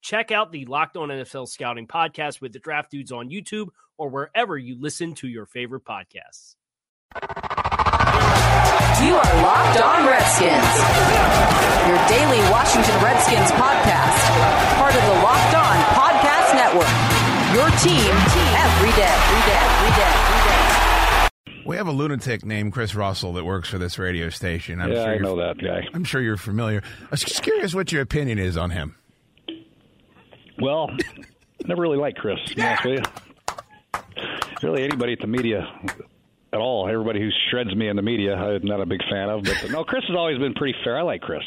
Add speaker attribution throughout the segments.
Speaker 1: Check out the Locked On NFL Scouting podcast with the Draft Dudes on YouTube or wherever you listen to your favorite podcasts.
Speaker 2: You are Locked On Redskins, your daily Washington Redskins podcast, part of the Locked On Podcast Network. Your team every day, every day, every day, every day.
Speaker 3: We have a lunatic named Chris Russell that works for this radio station. I'm
Speaker 4: yeah,
Speaker 3: sure
Speaker 4: I
Speaker 3: you're-
Speaker 4: know that guy.
Speaker 3: I'm sure you're familiar. I was just curious what your opinion is on him.
Speaker 4: Well, never really liked Chris. To be honest with you. Really, anybody at the media at all, everybody who shreds me in the media, I'm not a big fan of. But no, Chris has always been pretty fair. I like Chris.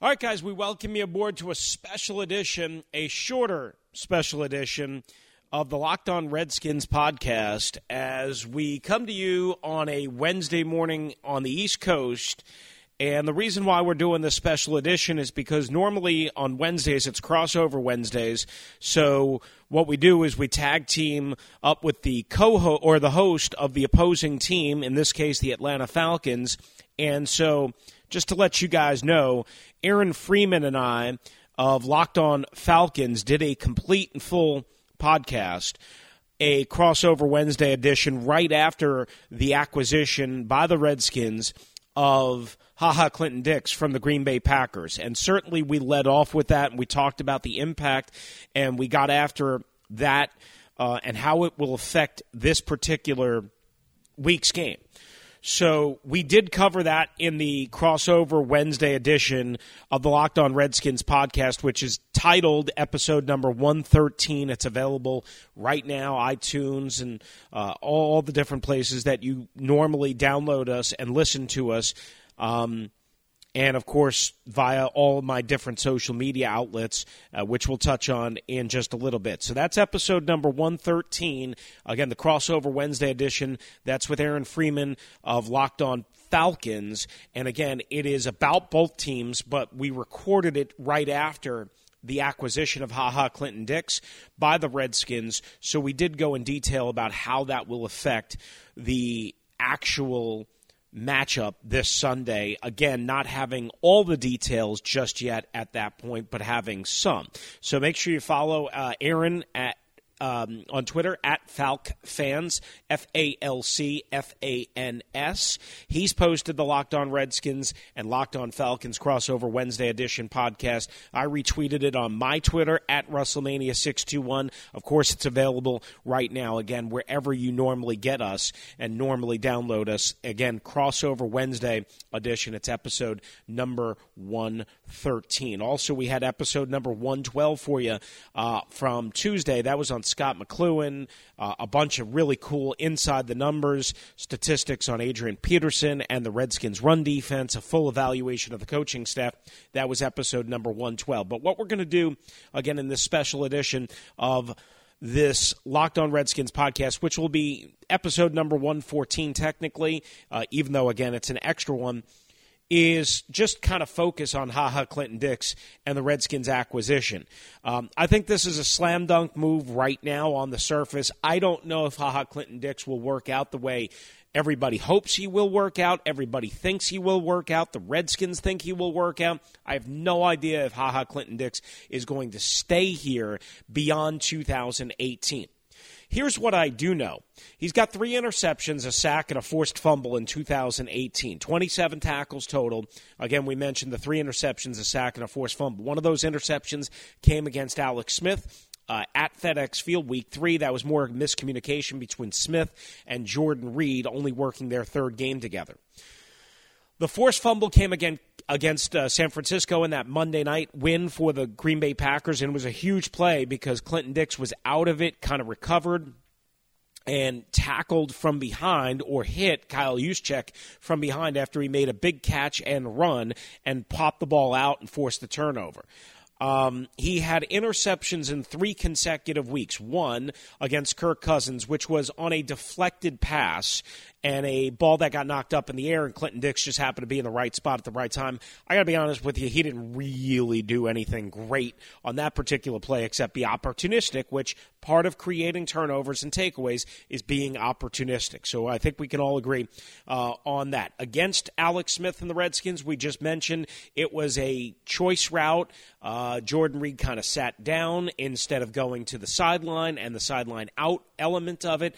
Speaker 5: All right, guys, we welcome you aboard to a special edition, a shorter special edition of the Locked On Redskins podcast as we come to you on a Wednesday morning on the East Coast. And the reason why we're doing this special edition is because normally on Wednesdays it's crossover Wednesdays. So what we do is we tag team up with the co or the host of the opposing team, in this case the Atlanta Falcons. And so just to let you guys know, Aaron Freeman and I of Locked On Falcons did a complete and full podcast a crossover Wednesday edition right after the acquisition by the Redskins of Haha Clinton Dix from the Green Bay Packers. And certainly we led off with that and we talked about the impact and we got after that uh, and how it will affect this particular week's game. So we did cover that in the crossover Wednesday edition of the Locked On Redskins podcast, which is titled episode number 113. It's available right now, iTunes and uh, all the different places that you normally download us and listen to us. Um, and of course via all my different social media outlets, uh, which we'll touch on in just a little bit. So that's episode number 113. Again, the crossover Wednesday edition. That's with Aaron Freeman of Locked On Falcons. And again, it is about both teams, but we recorded it right after the acquisition of Haha Clinton Dix by the Redskins. So we did go in detail about how that will affect the actual matchup this Sunday. Again, not having all the details just yet at that point, but having some. So make sure you follow uh, Aaron at um, on Twitter at Falc Fans, F A L C F A N S. He's posted the Locked On Redskins and Locked On Falcons crossover Wednesday edition podcast. I retweeted it on my Twitter at Russellmania621. Of course, it's available right now, again, wherever you normally get us and normally download us. Again, crossover Wednesday edition. It's episode number 113. Also, we had episode number 112 for you uh, from Tuesday. That was on Scott McCloughan, uh, a bunch of really cool inside the numbers statistics on Adrian Peterson and the Redskins' run defense, a full evaluation of the coaching staff. That was episode number 112. But what we're going to do, again, in this special edition of this Locked On Redskins podcast, which will be episode number 114 technically, uh, even though, again, it's an extra one is just kind of focus on Haha Clinton Dix and the Redskins acquisition. Um, I think this is a slam dunk move right now on the surface. I don't know if Haha Clinton Dix will work out the way Everybody hopes he will work out. Everybody thinks he will work out. The Redskins think he will work out. I have no idea if Ha Ha Clinton Dix is going to stay here beyond 2018. Here's what I do know. He's got three interceptions, a sack, and a forced fumble in 2018. 27 tackles total. Again, we mentioned the three interceptions, a sack, and a forced fumble. One of those interceptions came against Alex Smith uh, at FedEx Field week three. That was more miscommunication between Smith and Jordan Reed, only working their third game together. The forced fumble came again against uh, San Francisco in that Monday night win for the Green Bay Packers, and it was a huge play because Clinton Dix was out of it, kind of recovered, and tackled from behind or hit Kyle Juszczyk from behind after he made a big catch and run and popped the ball out and forced the turnover. Um, he had interceptions in three consecutive weeks. One against Kirk Cousins, which was on a deflected pass and a ball that got knocked up in the air, and Clinton Dix just happened to be in the right spot at the right time. I got to be honest with you, he didn't really do anything great on that particular play except be opportunistic, which part of creating turnovers and takeaways is being opportunistic. So I think we can all agree uh, on that. Against Alex Smith and the Redskins, we just mentioned it was a choice route. Uh, Jordan Reed kind of sat down instead of going to the sideline and the sideline out element of it.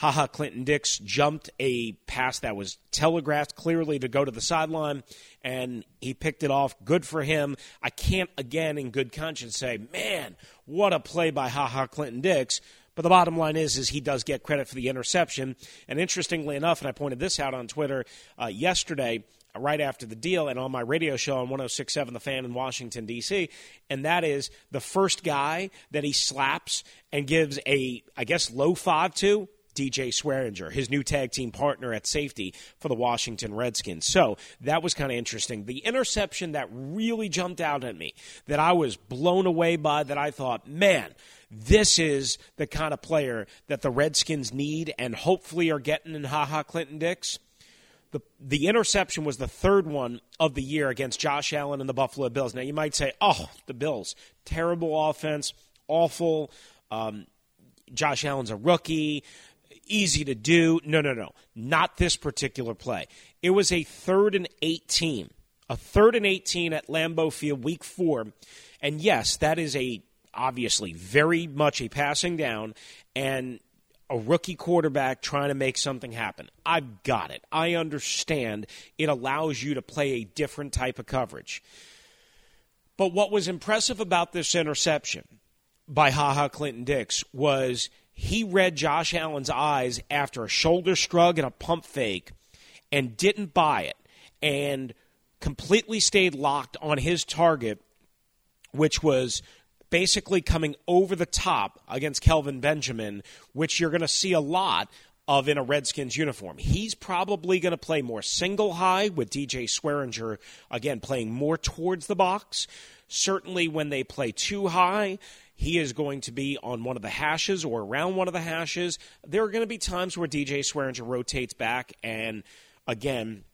Speaker 5: Haha Clinton Dix jumped a pass that was telegraphed clearly to go to the sideline, and he picked it off. Good for him. I can't, again, in good conscience, say, man, what a play by Haha Clinton Dix. But the bottom line is, is he does get credit for the interception. And interestingly enough, and I pointed this out on Twitter uh, yesterday, right after the deal and on my radio show on 1067 The Fan in Washington, D.C., and that is the first guy that he slaps and gives a, I guess, low five to DJ Swearinger, his new tag team partner at safety for the Washington Redskins. So that was kind of interesting. The interception that really jumped out at me, that I was blown away by, that I thought, man, this is the kind of player that the Redskins need and hopefully are getting in Ha Ha Clinton Dix. The, the interception was the third one of the year against Josh Allen and the Buffalo Bills. Now, you might say, oh, the Bills, terrible offense, awful. Um, Josh Allen's a rookie easy to do. No, no, no. Not this particular play. It was a third and 18. A third and 18 at Lambeau Field, week four. And yes, that is a obviously very much a passing down and a rookie quarterback trying to make something happen. I've got it. I understand it allows you to play a different type of coverage. But what was impressive about this interception by Ha Ha Clinton Dix was he read Josh Allen's eyes after a shoulder shrug and a pump fake and didn't buy it and completely stayed locked on his target, which was basically coming over the top against Kelvin Benjamin, which you're going to see a lot of in a Redskins uniform. He's probably going to play more single high with DJ Swearinger, again, playing more towards the box. Certainly when they play too high, he is going to be on one of the hashes or around one of the hashes. There are going to be times where DJ Swearinger rotates back and again,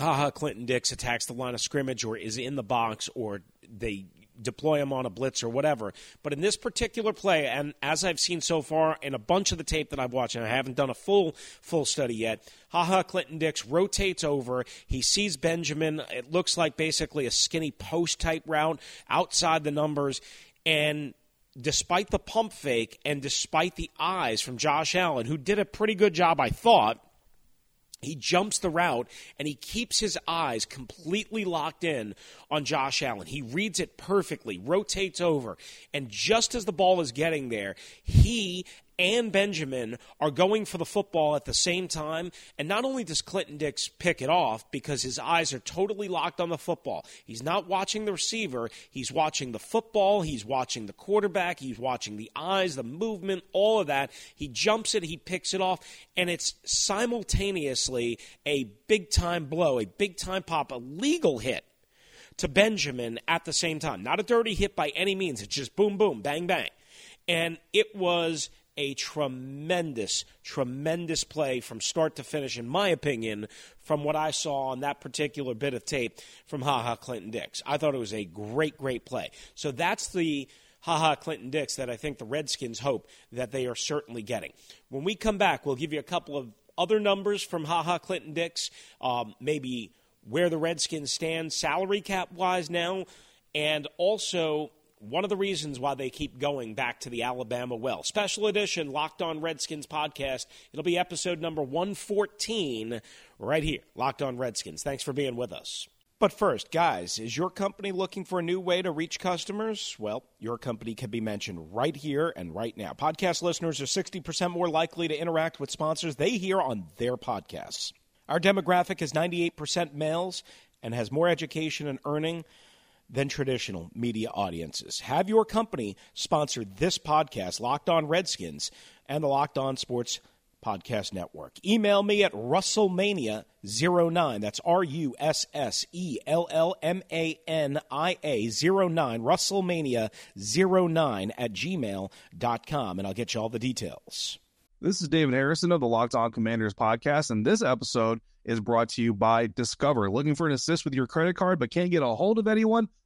Speaker 5: haha, Clinton Dix attacks the line of scrimmage or is in the box or they deploy him on a blitz or whatever. But in this particular play, and as I've seen so far in a bunch of the tape that I've watched, and I haven't done a full full study yet, haha, Clinton Dix rotates over. He sees Benjamin. It looks like basically a skinny post type route outside the numbers. And despite the pump fake and despite the eyes from Josh Allen, who did a pretty good job, I thought, he jumps the route and he keeps his eyes completely locked in on Josh Allen. He reads it perfectly, rotates over, and just as the ball is getting there, he and Benjamin are going for the football at the same time. And not only does Clinton Dix pick it off because his eyes are totally locked on the football, he's not watching the receiver, he's watching the football, he's watching the quarterback, he's watching the eyes, the movement, all of that. He jumps it, he picks it off, and it's simultaneously a big time blow, a big time pop, a legal hit to Benjamin at the same time. Not a dirty hit by any means. It's just boom, boom, bang, bang. And it was a tremendous, tremendous play from start to finish, in my opinion, from what I saw on that particular bit of tape from Ha Ha Clinton Dix. I thought it was a great, great play. So that's the Ha Ha Clinton Dix that I think the Redskins hope that they are certainly getting. When we come back, we'll give you a couple of other numbers from Ha Ha Clinton Dix, um, maybe where the Redskins stand salary cap wise now, and also one of the reasons why they keep going back to the Alabama well. Special edition Locked On Redskins podcast. It'll be episode number 114 right here, Locked On Redskins. Thanks for being with us. But first, guys, is your company looking for a new way to reach customers? Well, your company can be mentioned right here and right now. Podcast listeners are 60% more likely to interact with sponsors they hear on their podcasts. Our demographic is 98% males and has more education and earning than traditional media audiences. Have your company sponsor this podcast, Locked On Redskins, and the Locked On Sports Podcast Network. Email me at Russellmania09. That's R U S S E L L M A N I A 09, Russellmania09 at gmail.com, and I'll get you all the details.
Speaker 6: This is David Harrison of the Locked On Commanders podcast, and this episode is brought to you by Discover. Looking for an assist with your credit card but can't get a hold of anyone?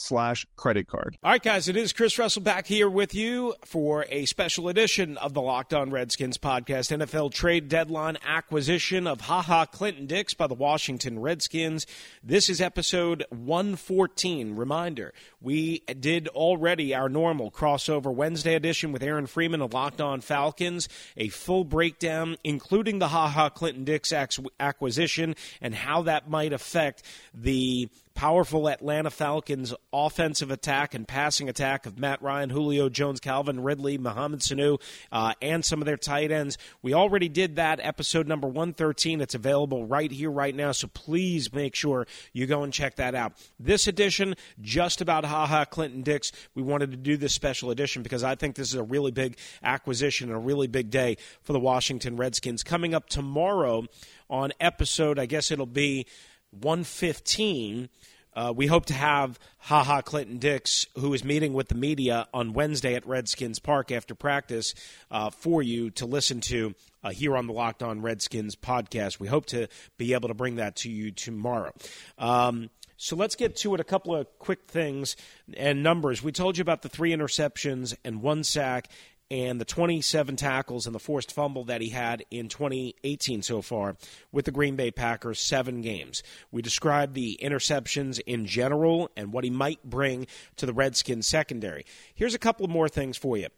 Speaker 6: slash credit card.
Speaker 5: All right, guys, it is Chris Russell back here with you for a special edition of the Locked On Redskins podcast. NFL trade deadline acquisition of Ha Ha Clinton Dix by the Washington Redskins. This is episode 114. Reminder, we did already our normal crossover Wednesday edition with Aaron Freeman of Locked On Falcons, a full breakdown, including the Ha Ha Clinton Dix acquisition and how that might affect the powerful Atlanta Falcons offensive attack and passing attack of Matt Ryan, Julio Jones, Calvin Ridley, Mohamed Sanu, uh, and some of their tight ends. We already did that episode number 113. It's available right here, right now. So please make sure you go and check that out. This edition, just about haha Clinton Dix. We wanted to do this special edition because I think this is a really big acquisition and a really big day for the Washington Redskins. Coming up tomorrow on episode, I guess it'll be 115. Uh, we hope to have Ha Ha Clinton Dix, who is meeting with the media on Wednesday at Redskins Park after practice, uh, for you to listen to uh, here on the Locked On Redskins podcast. We hope to be able to bring that to you tomorrow. Um, so let's get to it. A couple of quick things and numbers. We told you about the three interceptions and one sack and the 27 tackles and the forced fumble that he had in 2018 so far with the Green Bay Packers, seven games. We described the interceptions in general and what he might bring to the Redskins secondary. Here's a couple of more things for you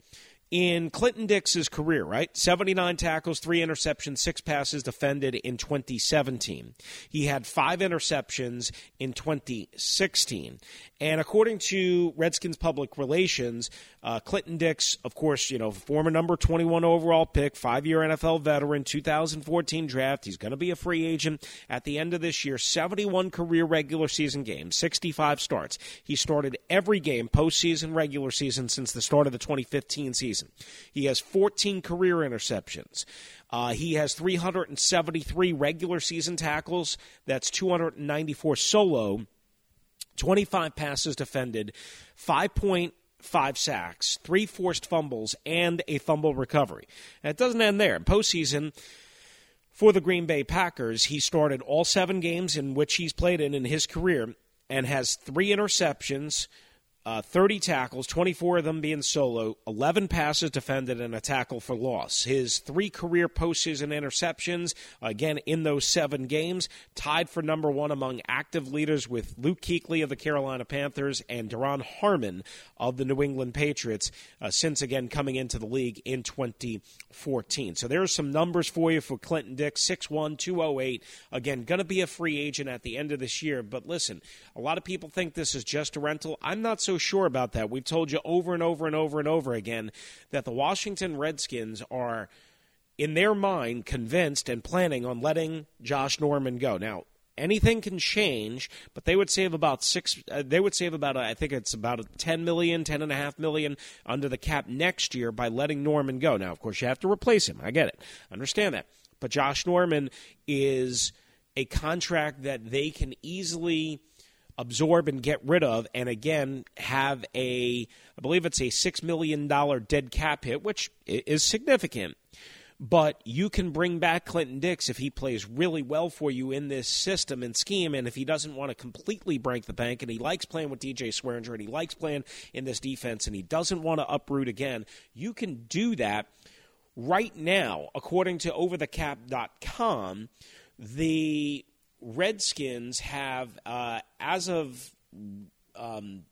Speaker 5: in Clinton Dix's career, right? 79 tackles, three interceptions, six passes defended in 2017. He had five interceptions in 2016. And according to Redskins Public Relations, uh, Clinton Dix, of course, you know, former number 21 overall pick, five year NFL veteran, 2014 draft. He's going to be a free agent at the end of this year. 71 career regular season games, 65 starts. He started every game, postseason, regular season, since the start of the 2015 season. He has 14 career interceptions. Uh, he has 373 regular season tackles. That's 294 solo. 25 passes defended, 5.5 sacks, three forced fumbles, and a fumble recovery. And it doesn't end there. In postseason, for the Green Bay Packers, he started all seven games in which he's played in in his career and has three interceptions, uh, 30 tackles, 24 of them being solo, 11 passes defended, and a tackle for loss. His three career postseason interceptions, again, in those seven games, tied for number one among active leaders with Luke Kuechly of the Carolina Panthers and Duron Harmon of the New England Patriots, uh, since again coming into the league in 2014. So there are some numbers for you for Clinton Dix, 6'1, 208. Again, going to be a free agent at the end of this year. But listen, a lot of people think this is just a rental. I'm not so so sure about that. We've told you over and over and over and over again that the Washington Redskins are, in their mind, convinced and planning on letting Josh Norman go. Now, anything can change, but they would save about six. Uh, they would save about, uh, I think it's about a ten million, ten and a half million under the cap next year by letting Norman go. Now, of course, you have to replace him. I get it, understand that, but Josh Norman is a contract that they can easily absorb and get rid of, and again have a, I believe it's a six million dollar dead cap hit, which is significant. But you can bring back Clinton Dix if he plays really well for you in this system and scheme, and if he doesn't want to completely break the bank, and he likes playing with DJ Swearinger, and he likes playing in this defense, and he doesn't want to uproot again, you can do that right now, according to OverTheCap.com. The Redskins have, uh, as of um,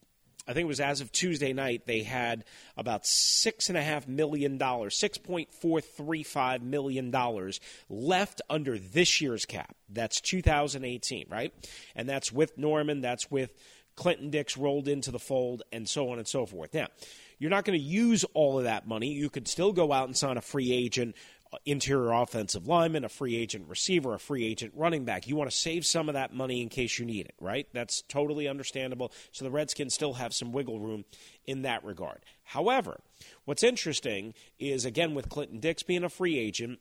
Speaker 5: I think it was as of Tuesday night, they had about six and a half million dollars, six point four three five million dollars left under this year's cap. That's 2018, right? And that's with Norman. That's with Clinton Dix rolled into the fold, and so on and so forth. Now, you're not going to use all of that money. You could still go out and sign a free agent interior offensive lineman, a free agent receiver, a free agent running back. You want to save some of that money in case you need it, right? That's totally understandable. So the Redskins still have some wiggle room in that regard. However, what's interesting is, again, with Clinton Dix being a free agent,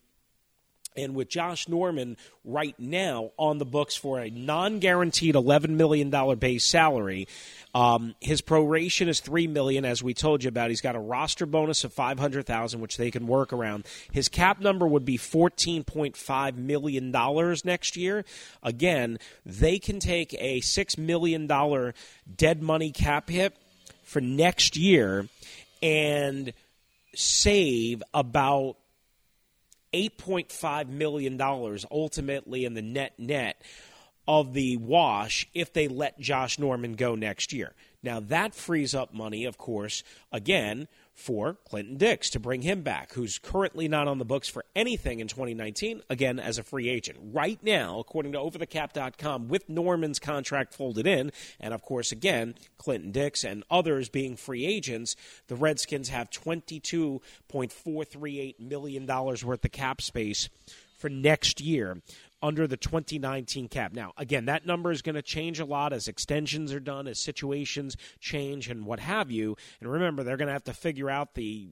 Speaker 5: and with Josh Norman right now on the books for a non-guaranteed $11 million base salary, um, his proration is 3 million, as we told you about. He's got a roster bonus of 500,000, which they can work around. His cap number would be $14.5 million next year. Again, they can take a $6 million dead money cap hit for next year and save about $8.5 million ultimately in the net net of the wash if they let Josh Norman go next year. Now, that frees up money, of course, again, for Clinton Dix to bring him back, who's currently not on the books for anything in 2019, again, as a free agent. Right now, according to OverTheCap.com, with Norman's contract folded in, and of course, again, Clinton Dix and others being free agents, the Redskins have $22.438 million worth of cap space for next year under the 2019 cap. Now, again, that number is going to change a lot as extensions are done, as situations change, and what have you. And remember, they're going to have to figure out the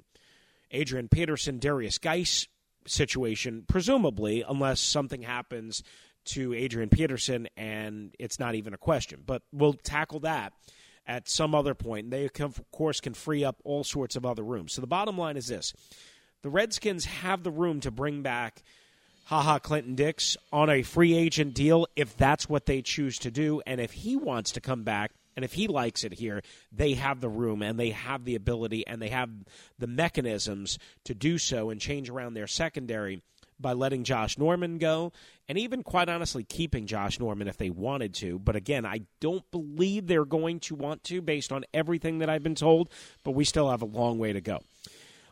Speaker 5: Adrian Peterson, Derrius Guice situation, presumably, unless something happens to Adrian Peterson and it's not even a question. But we'll tackle that at some other point. They, of course, can free up all sorts of other rooms. So the bottom line is this the Redskins have the room to bring back haha Clinton Dix on a free agent deal if that's what they choose to do. And if he wants to come back and if he likes it here, they have the room and they have the ability and they have the mechanisms to do so and change around their secondary by letting Josh Norman go and even quite honestly keeping Josh Norman if they wanted to. But again, I don't believe they're going to want to based on everything that I've been told, but we still have a long way to go.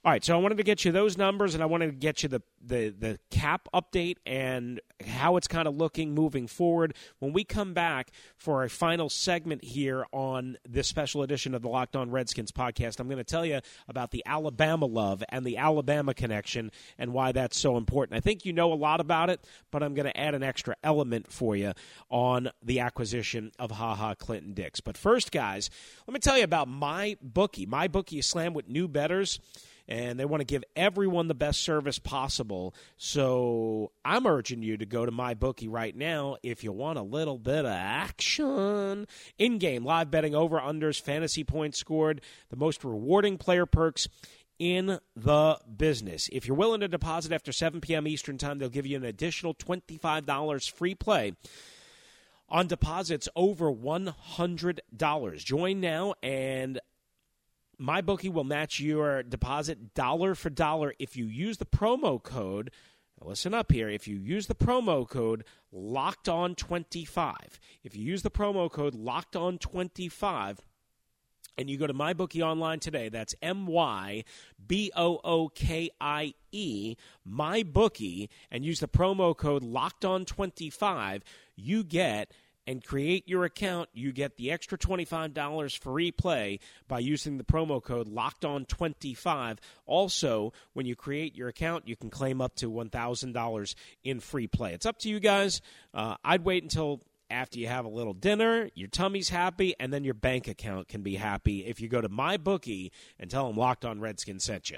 Speaker 5: All right, so I wanted to get you those numbers, and I wanted to get you the the the cap update and how it's kind of looking moving forward. When we come back for our final segment here on this special edition of the Locked On Redskins podcast, I'm going to tell you about the Alabama love and the Alabama connection and why that's so important. I think you know a lot about it, but I'm going to add an extra element for you on the acquisition of Ha Ha Clinton Dix. But first, guys, let me tell you about my bookie. My bookie is slammed with new betters and they want to give everyone the best service possible. So I'm urging you to go to my bookie right now if you want a little bit of action. In game, live betting over unders, fantasy points scored, the most rewarding player perks in the business. If you're willing to deposit after 7 p.m. Eastern Time, they'll give you an additional $25 free play on deposits over $100. Join now and my bookie will match your deposit dollar for dollar if you use the promo code. Listen up here. If you use the promo code locked on 25, if you use the promo code locked on 25, and you go to my bookie online today, that's M Y B O O K I E, my bookie, and use the promo code locked on 25, you get and create your account, you get the extra $25 free play by using the promo code locked on 25 Also, when you create your account, you can claim up to $1,000 in free play. It's up to you guys. Uh, I'd wait until after you have a little dinner, your tummy's happy, and then your bank account can be happy if you go to my bookie and tell them Locked On Redskin sent you.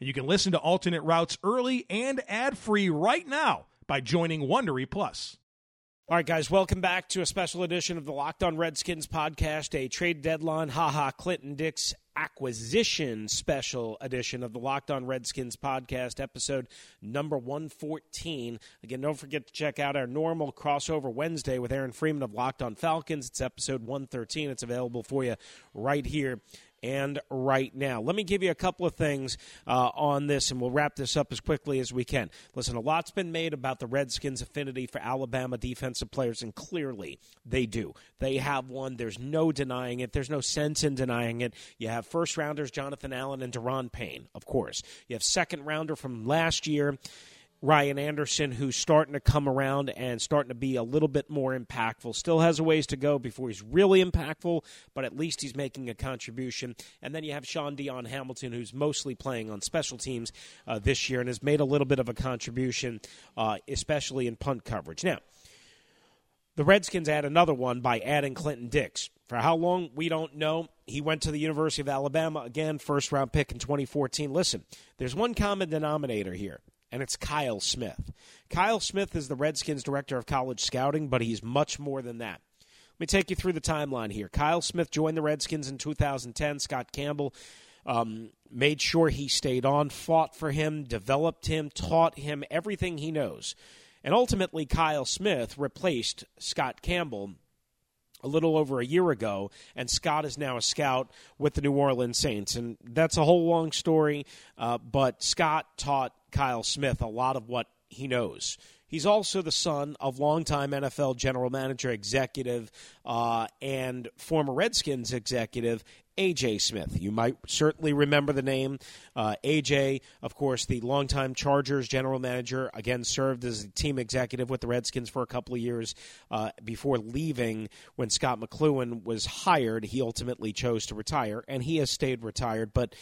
Speaker 7: and you can listen to alternate routes early and ad free right now by joining Wondery Plus.
Speaker 5: All right, guys, welcome back to a special edition of the Locked On Redskins podcast, a trade deadline, haha, Clinton Dix acquisition special edition of the Locked On Redskins podcast, episode number 114. Again, don't forget to check out our normal crossover Wednesday with Aaron Freeman of Locked On Falcons. It's episode 113. It's available for you right here and right now. Let me give you a couple of things uh, on this, and we'll wrap this up as quickly as we can. Listen, a lot's been made about the Redskins' affinity for Alabama defensive players, and clearly they do. They have one. There's no denying it. There's no sense in denying it. You have first rounders Jonathan Allen and Daron Payne, of course. You have second rounder from last year. Ryan Anderson, who's starting to come around and starting to be a little bit more impactful. Still has a ways to go before he's really impactful, but at least he's making a contribution. And then you have Shaun Dion Hamilton, who's mostly playing on special teams uh, this year and has made a little bit of a contribution, uh, especially in punt coverage. Now, the Redskins add another one by adding Clinton Dix. For how long, we don't know. He went to the University of Alabama, again, first round pick in 2014. Listen, there's one common denominator here and it's Kyle Smith. Kyle Smith is the Redskins director of college scouting, but he's much more than that. Let me take you through the timeline here. Kyle Smith joined the Redskins in 2010. Scott Campbell um, made sure he stayed on, fought for him, developed him, taught him everything he knows. And ultimately, Kyle Smith replaced Scott Campbell a little over a year ago, and Scott is now a scout with the New Orleans Saints. And that's a whole long story, uh, but Scott taught Kyle Smith a lot of what he knows. He's also the son of longtime NFL general manager, executive, uh, and former Redskins executive AJ Smith. You might certainly remember the name. Uh, AJ, of course, the longtime Chargers general manager, again served as a team executive with the Redskins for a couple of years uh, before leaving when Scott McCloughan was hired. He ultimately chose to retire, and he has stayed retired. But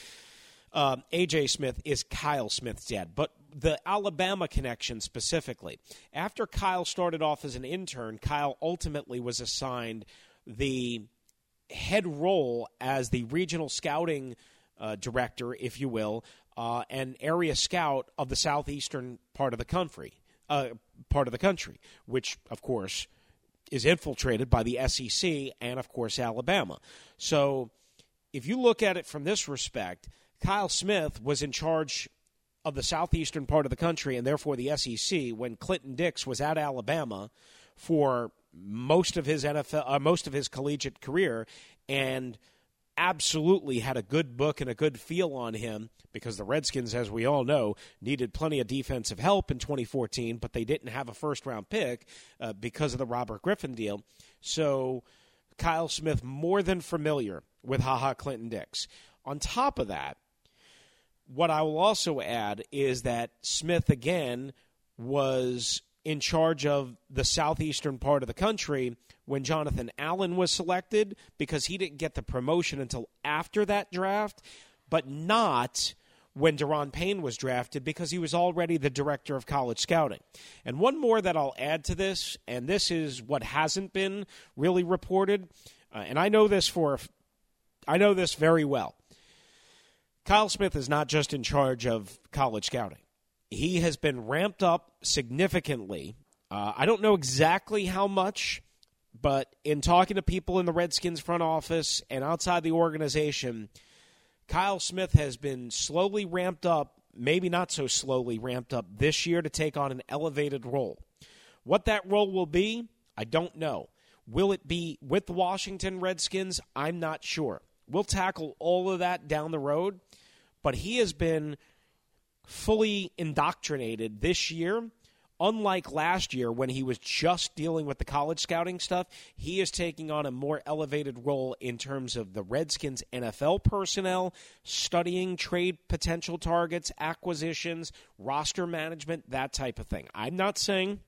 Speaker 5: uh, AJ Smith is Kyle Smith's dad. But the Alabama connection specifically, after Kyle started off as an intern, Kyle ultimately was assigned the head role as the regional scouting uh, director, if you will, uh, and area scout of the southeastern part of the country, uh, part of the country, which of course is infiltrated by the SEC and of course Alabama. So, if you look at it from this respect, Kyle Smith was in charge of the southeastern part of the country and therefore the SEC when Clinton Dix was at Alabama for most of his NFL, uh, most of his collegiate career, and absolutely had a good book and a good feel on him because the Redskins, as we all know, needed plenty of defensive help in 2014, but they didn't have a first round pick uh, because of the Robert Griffin deal. So Kyle Smith more than familiar with haha Clinton Dix. On top of that, what I will also add is that Smith again was in charge of the southeastern part of the country when Jonathan Allen was selected because he didn't get the promotion until after that draft, but not when Daron Payne was drafted because he was already the director of college scouting. And one more that I'll add to this, and this is what hasn't been really reported, uh, and I know this for I know this very well. Kyle Smith is not just in charge of college scouting he has been ramped up significantly. Uh, I don't know exactly how much, but in talking to people in the Redskins front office and outside the organization, Kyle Smith has been slowly ramped up, maybe not so slowly ramped up this year to take on an elevated role. What that role will be, I don't know. Will it be with the Washington Redskins? I'm not sure. We'll tackle all of that down the road, but he has been fully indoctrinated this year. Unlike last year when he was just dealing with the college scouting stuff, he is taking on a more elevated role in terms of the Redskins NFL personnel, studying trade potential targets, acquisitions, roster management, that type of thing. I'm not saying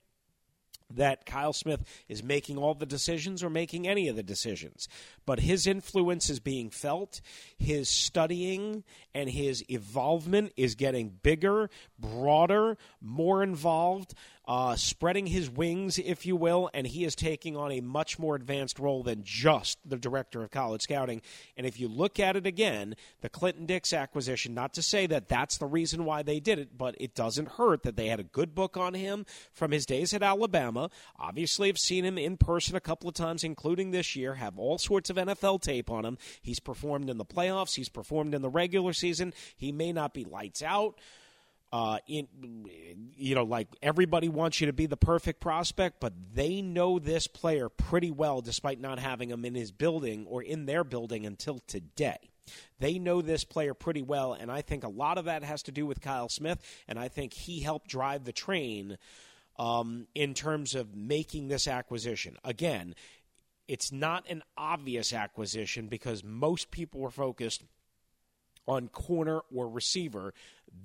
Speaker 5: that Kyle Smith is making all the decisions or making any of the decisions. But his influence is being felt. His studying and his involvement is getting bigger, broader, more involved uh, spreading his wings, if you will, and he is taking on a much more advanced role than just the director of college scouting. And if you look at it again, the Clinton Dix acquisition, not to say that that's the reason why they did it, but it doesn't hurt that they had a good book on him from his days at Alabama. Obviously, I've seen him in person a couple of times, including this year, have all sorts of NFL tape on him. He's performed in the playoffs, he's performed in the regular season. He may not be lights out uh, in you know, like everybody wants you to be the perfect prospect, but they know this player pretty well, despite not having him in his building or in their building until today. They know this player pretty well, and I think a lot of that has to do with Kyle Smith, and I think he helped drive the train um, in terms of making this acquisition. Again, it's not an obvious acquisition because most people were focused on corner or receiver.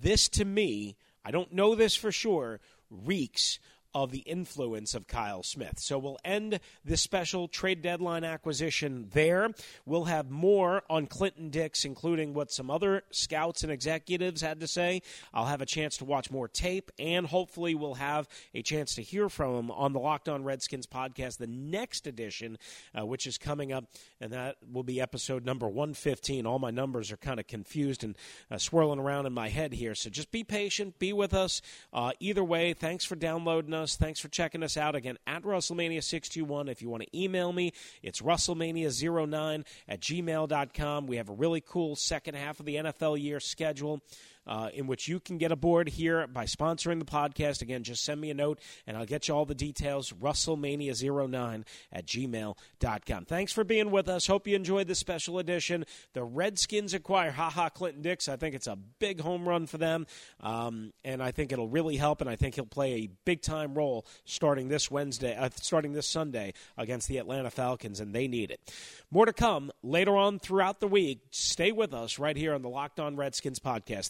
Speaker 5: This to me, I don't know this for sure, reeks of the influence of Kyle Smith. So we'll end this special trade deadline acquisition there. We'll have more on Clinton Dix, including what some other scouts and executives had to say. I'll have a chance to watch more tape, and hopefully we'll have a chance to hear from him on the Locked On Redskins podcast, the next edition, uh, which is coming up, and that will be episode number 115. All my numbers are kind of confused and uh, swirling around in my head here, so just be patient, be with us. Uh, either way, thanks for downloading us us. Thanks for checking us out again at Russellmania621. If you want to email me, it's Russellmania09 at gmail.com. We have a really cool second half of the NFL year schedule uh, in which you can get aboard here by sponsoring the podcast. Again, just send me a note and I'll get you all the details. Russellmania09 at gmail.com. Thanks for being with us. Hope you enjoyed this special edition. The Redskins acquire haha Clinton Dix. I think it's a big home run for them. Um, and I think it'll really help, and I think he'll play a big time role starting this Wednesday, uh, starting this Sunday against the Atlanta Falcons, and they need it. More to come later on throughout the week. Stay with us right here on the Locked On Redskins podcast.